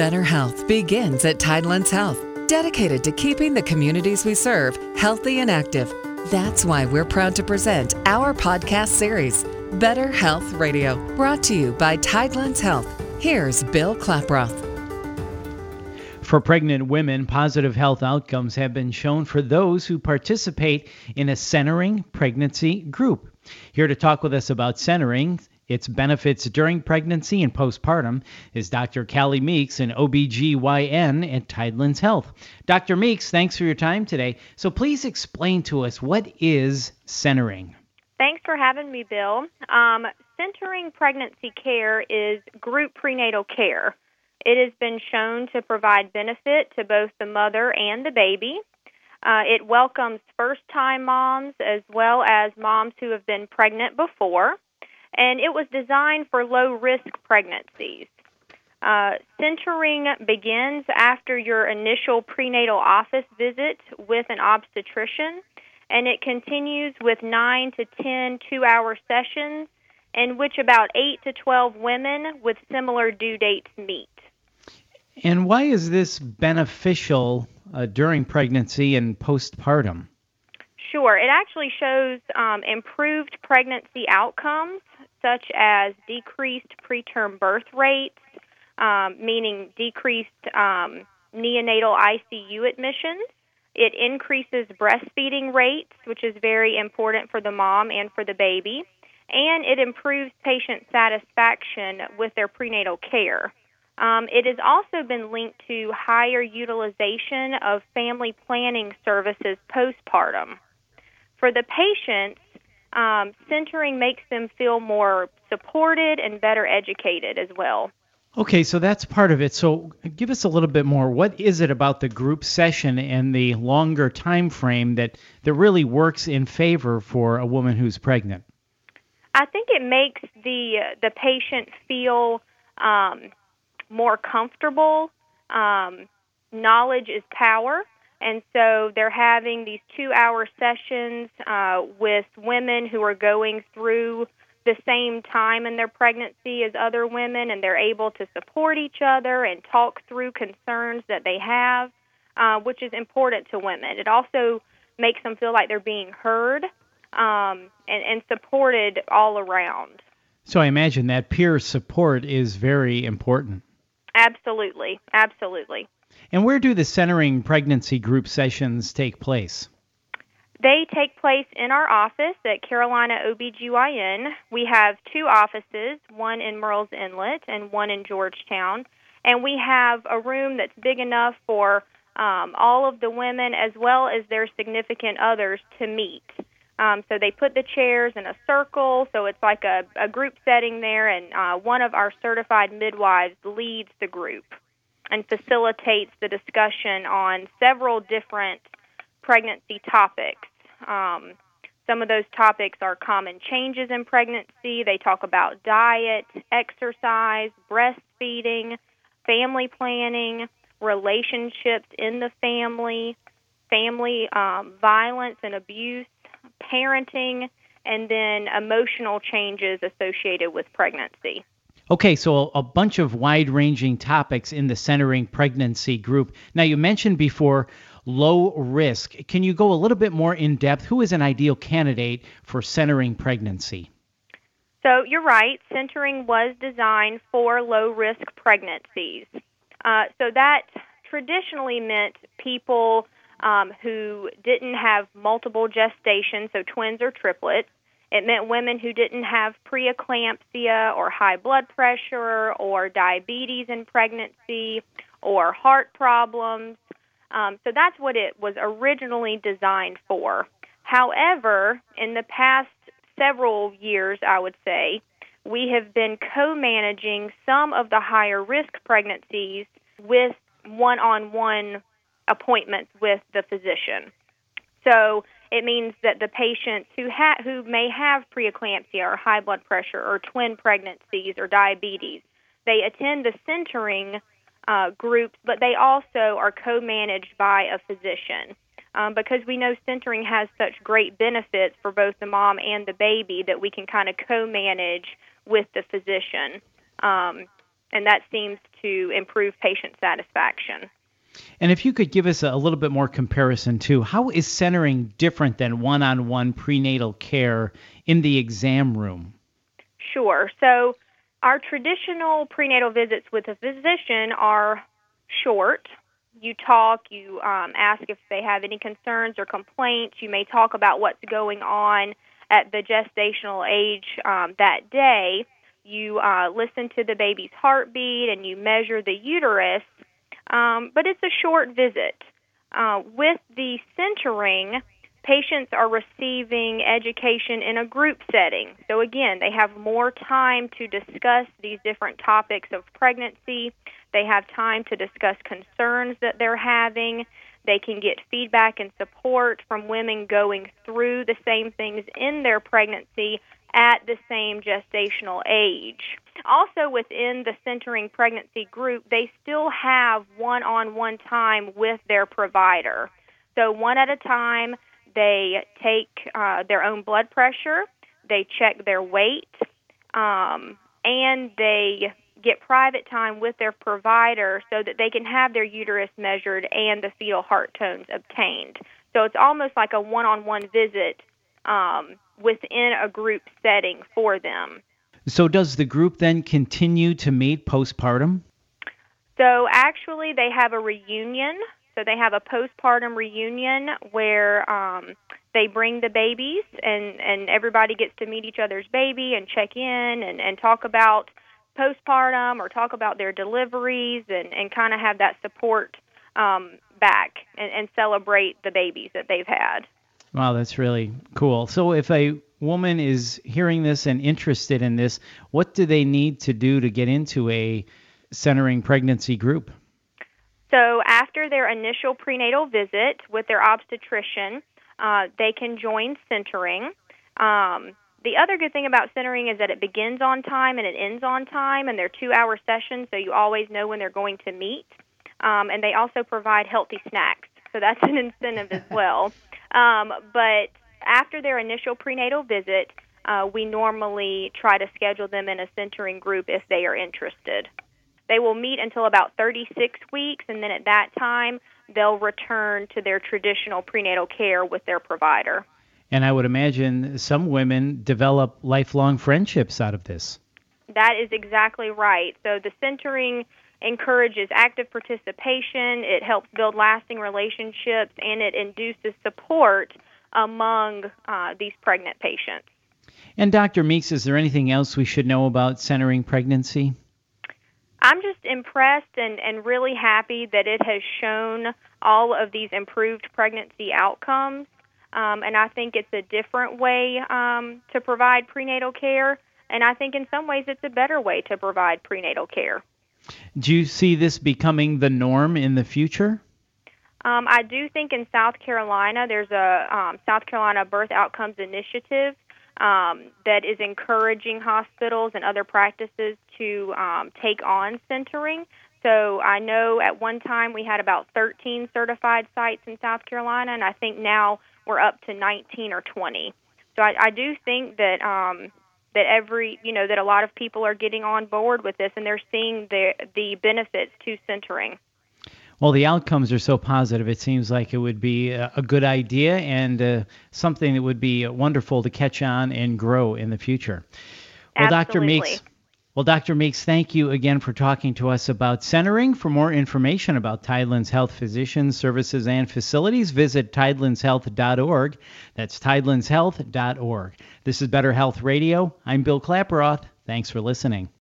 Better health begins at Tidelands Health, dedicated to keeping the communities we serve healthy and active. That's why we're proud to present our podcast series, Better Health Radio, brought to you by Tidelands Health. Here's Bill Klaproth. For pregnant women, positive health outcomes have been shown for those who participate in a centering pregnancy group. Here to talk with us about centering its benefits during pregnancy and postpartum is Dr. Callie Meeks, an OBGYN at Tidelands Health. Dr. Meeks, thanks for your time today. So please explain to us what is centering? Thanks for having me, Bill. Um, centering pregnancy care is group prenatal care. It has been shown to provide benefit to both the mother and the baby. Uh, it welcomes first time moms as well as moms who have been pregnant before and it was designed for low risk pregnancies. Uh, centering begins after your initial prenatal office visit with an obstetrician, and it continues with 9 to 10 two hour sessions in which about 8 to 12 women with similar due dates meet. And why is this beneficial uh, during pregnancy and postpartum? Sure. It actually shows um, improved pregnancy outcomes such as decreased preterm birth rates, um, meaning decreased um, neonatal ICU admissions. It increases breastfeeding rates, which is very important for the mom and for the baby. And it improves patient satisfaction with their prenatal care. Um, it has also been linked to higher utilization of family planning services postpartum. For the patients, um, centering makes them feel more supported and better educated as well. Okay, so that's part of it. So give us a little bit more. What is it about the group session and the longer time frame that, that really works in favor for a woman who's pregnant? I think it makes the the patient feel um, more comfortable. Um, knowledge is power, and so they're having these two hour sessions uh, with women who are going through the same time in their pregnancy as other women, and they're able to support each other and talk through concerns that they have, uh, which is important to women. It also makes them feel like they're being heard um, and, and supported all around. So I imagine that peer support is very important. Absolutely, absolutely. And where do the centering pregnancy group sessions take place? They take place in our office at Carolina OBGYN. We have two offices, one in Murrells Inlet and one in Georgetown. And we have a room that's big enough for um, all of the women as well as their significant others to meet. Um, so they put the chairs in a circle, so it's like a, a group setting there, and uh, one of our certified midwives leads the group and facilitates the discussion on several different pregnancy topics. Um, some of those topics are common changes in pregnancy. They talk about diet, exercise, breastfeeding, family planning, relationships in the family, family um, violence and abuse, parenting, and then emotional changes associated with pregnancy. Okay, so a bunch of wide ranging topics in the centering pregnancy group. Now, you mentioned before low risk. Can you go a little bit more in depth? Who is an ideal candidate for centering pregnancy? So, you're right. Centering was designed for low risk pregnancies. Uh, so, that traditionally meant people um, who didn't have multiple gestations, so twins or triplets it meant women who didn't have preeclampsia or high blood pressure or diabetes in pregnancy or heart problems. Um, so that's what it was originally designed for. However, in the past several years, I would say, we have been co managing some of the higher risk pregnancies with one on one appointments with the physician. So it means that the patients who ha- who may have preeclampsia or high blood pressure or twin pregnancies or diabetes, they attend the centering uh, groups, but they also are co-managed by a physician. Um, because we know centering has such great benefits for both the mom and the baby that we can kind of co-manage with the physician. Um, and that seems to improve patient satisfaction. And if you could give us a little bit more comparison too, how is centering different than one on one prenatal care in the exam room? Sure. So, our traditional prenatal visits with a physician are short. You talk, you um, ask if they have any concerns or complaints. You may talk about what's going on at the gestational age um, that day. You uh, listen to the baby's heartbeat and you measure the uterus, um, but it's a short visit. Uh, with the centering, patients are receiving education in a group setting. So, again, they have more time to discuss these different topics of pregnancy. They have time to discuss concerns that they're having. They can get feedback and support from women going through the same things in their pregnancy at the same gestational age. Also, within the centering pregnancy group, they still have one on one time with their provider. So, one at a time, they take uh, their own blood pressure, they check their weight, um, and they get private time with their provider so that they can have their uterus measured and the fetal heart tones obtained. So it's almost like a one on one visit um, within a group setting for them. So, does the group then continue to meet postpartum? So, actually, they have a reunion so they have a postpartum reunion where um, they bring the babies and and everybody gets to meet each other's baby and check in and and talk about postpartum or talk about their deliveries and and kind of have that support um, back and, and celebrate the babies that they've had. Wow, that's really cool. So if a woman is hearing this and interested in this, what do they need to do to get into a centering pregnancy group? So after their initial prenatal visit with their obstetrician, uh, they can join centering. Um, the other good thing about centering is that it begins on time and it ends on time, and they're two hour sessions, so you always know when they're going to meet. Um, and they also provide healthy snacks, so that's an incentive as well. Um, but after their initial prenatal visit, uh, we normally try to schedule them in a centering group if they are interested. They will meet until about 36 weeks, and then at that time, they'll return to their traditional prenatal care with their provider. And I would imagine some women develop lifelong friendships out of this. That is exactly right. So the centering encourages active participation, it helps build lasting relationships, and it induces support among uh, these pregnant patients. And Dr. Meeks, is there anything else we should know about centering pregnancy? I'm just impressed and, and really happy that it has shown all of these improved pregnancy outcomes. Um, and I think it's a different way um, to provide prenatal care. And I think in some ways it's a better way to provide prenatal care. Do you see this becoming the norm in the future? Um, I do think in South Carolina there's a um, South Carolina Birth Outcomes Initiative um, that is encouraging hospitals and other practices to um, take on centering. So I know at one time we had about 13 certified sites in South Carolina, and I think now we're up to 19 or 20. So I, I do think that um, that every you know that a lot of people are getting on board with this, and they're seeing the the benefits to centering. Well, the outcomes are so positive. It seems like it would be a, good idea and uh, something that would be wonderful to catch on and grow in the future. Well, Absolutely. Dr. Meeks. Well, Dr. Meeks, thank you again for talking to us about centering. For more information about Tidelands Health physicians, services, and facilities, visit tidelandshealth.org. That's tidelandshealth.org. This is Better Health Radio. I'm Bill Klaproth. Thanks for listening.